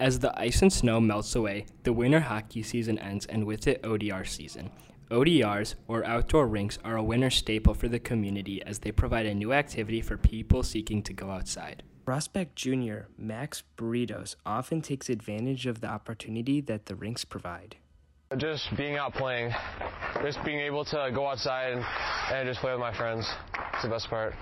As the ice and snow melts away, the winter hockey season ends and with it ODR season. ODRs, or outdoor rinks, are a winter staple for the community as they provide a new activity for people seeking to go outside. Prospect Junior Max Burritos often takes advantage of the opportunity that the rinks provide. Just being out playing, just being able to go outside and, and just play with my friends. It's the best part.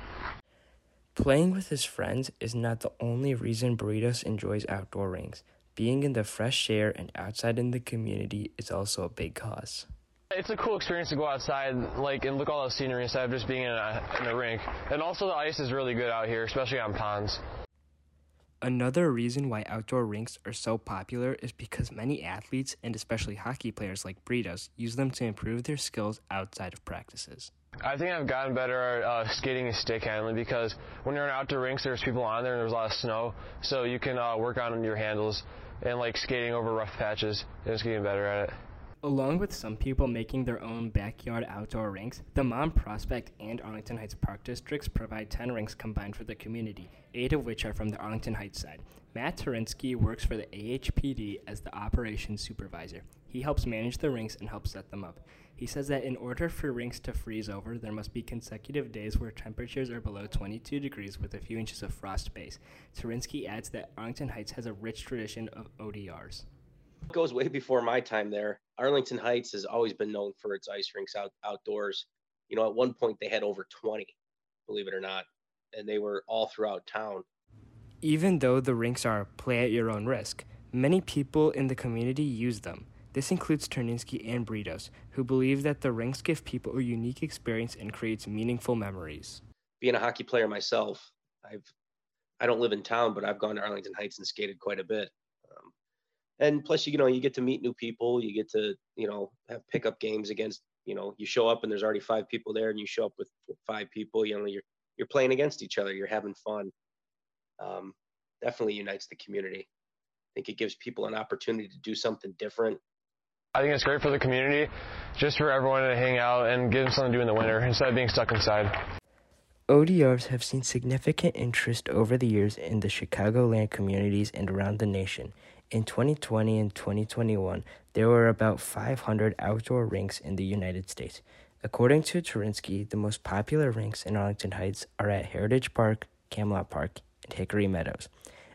Playing with his friends is not the only reason Burritos enjoys outdoor rinks. Being in the fresh air and outside in the community is also a big cause. It's a cool experience to go outside, like, and look all the scenery instead of just being in a, in a rink. And also, the ice is really good out here, especially on ponds. Another reason why outdoor rinks are so popular is because many athletes, and especially hockey players like Burritos, use them to improve their skills outside of practices. I think I've gotten better at uh, skating and stick handling because when you're in outdoor rinks, there's people on there and there's a lot of snow, so you can uh, work on your handles and like skating over rough patches and just getting better at it. Along with some people making their own backyard outdoor rinks, the Mount Prospect and Arlington Heights Park Districts provide 10 rinks combined for the community, eight of which are from the Arlington Heights side. Matt Terinsky works for the AHPD as the operations supervisor. He helps manage the rinks and helps set them up. He says that in order for rinks to freeze over, there must be consecutive days where temperatures are below 22 degrees with a few inches of frost base. Terinsky adds that Arlington Heights has a rich tradition of ODRs. It goes way before my time there. Arlington Heights has always been known for its ice rinks out outdoors. You know, at one point they had over 20, believe it or not, and they were all throughout town. Even though the rinks are play at your own risk, many people in the community use them. This includes Terinsky and Burritos, who believe that the rinks give people a unique experience and creates meaningful memories. Being a hockey player myself, I've I don't live in town, but I've gone to Arlington Heights and skated quite a bit. And plus, you know, you get to meet new people. You get to, you know, have pickup games against, you know, you show up and there's already five people there, and you show up with five people. You know, you're you're playing against each other. You're having fun. Um, definitely unites the community. I think it gives people an opportunity to do something different I think it's great for the community, just for everyone to hang out and give them something to do in the winter instead of being stuck inside. ODRs have seen significant interest over the years in the Chicagoland communities and around the nation. In 2020 and 2021, there were about 500 outdoor rinks in the United States. According to Terinsky, the most popular rinks in Arlington Heights are at Heritage Park, Camelot Park, and Hickory Meadows.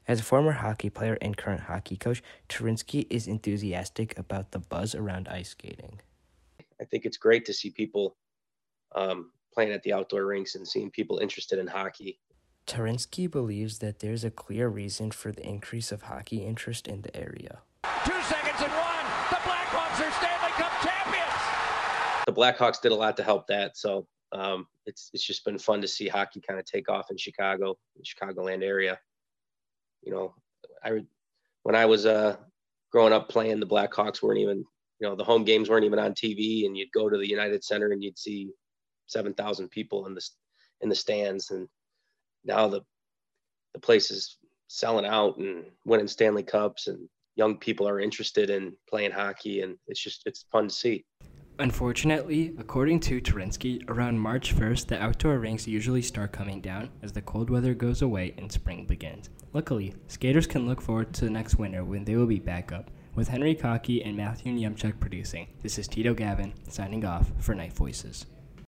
As a former hockey player and current hockey coach, Terinsky is enthusiastic about the buzz around ice skating. I think it's great to see people um, playing at the outdoor rinks and seeing people interested in hockey. Terinsky believes that there's a clear reason for the increase of hockey interest in the area. Two seconds and one. The Blackhawks are Stanley Cup champions. The Blackhawks did a lot to help that, so um, it's it's just been fun to see hockey kind of take off in Chicago, in Chicagoland area you know, I when I was uh, growing up playing, the Blackhawks weren't even, you know, the home games weren't even on TV, and you'd go to the United Center and you'd see seven thousand people in the in the stands, and now the the place is selling out and winning Stanley Cups, and young people are interested in playing hockey, and it's just it's fun to see. Unfortunately, according to Terinsky, around March 1st, the outdoor rinks usually start coming down as the cold weather goes away and spring begins. Luckily, skaters can look forward to the next winter when they will be back up. With Henry Cockey and Matthew Niemchuk producing, this is Tito Gavin signing off for Knight Voices.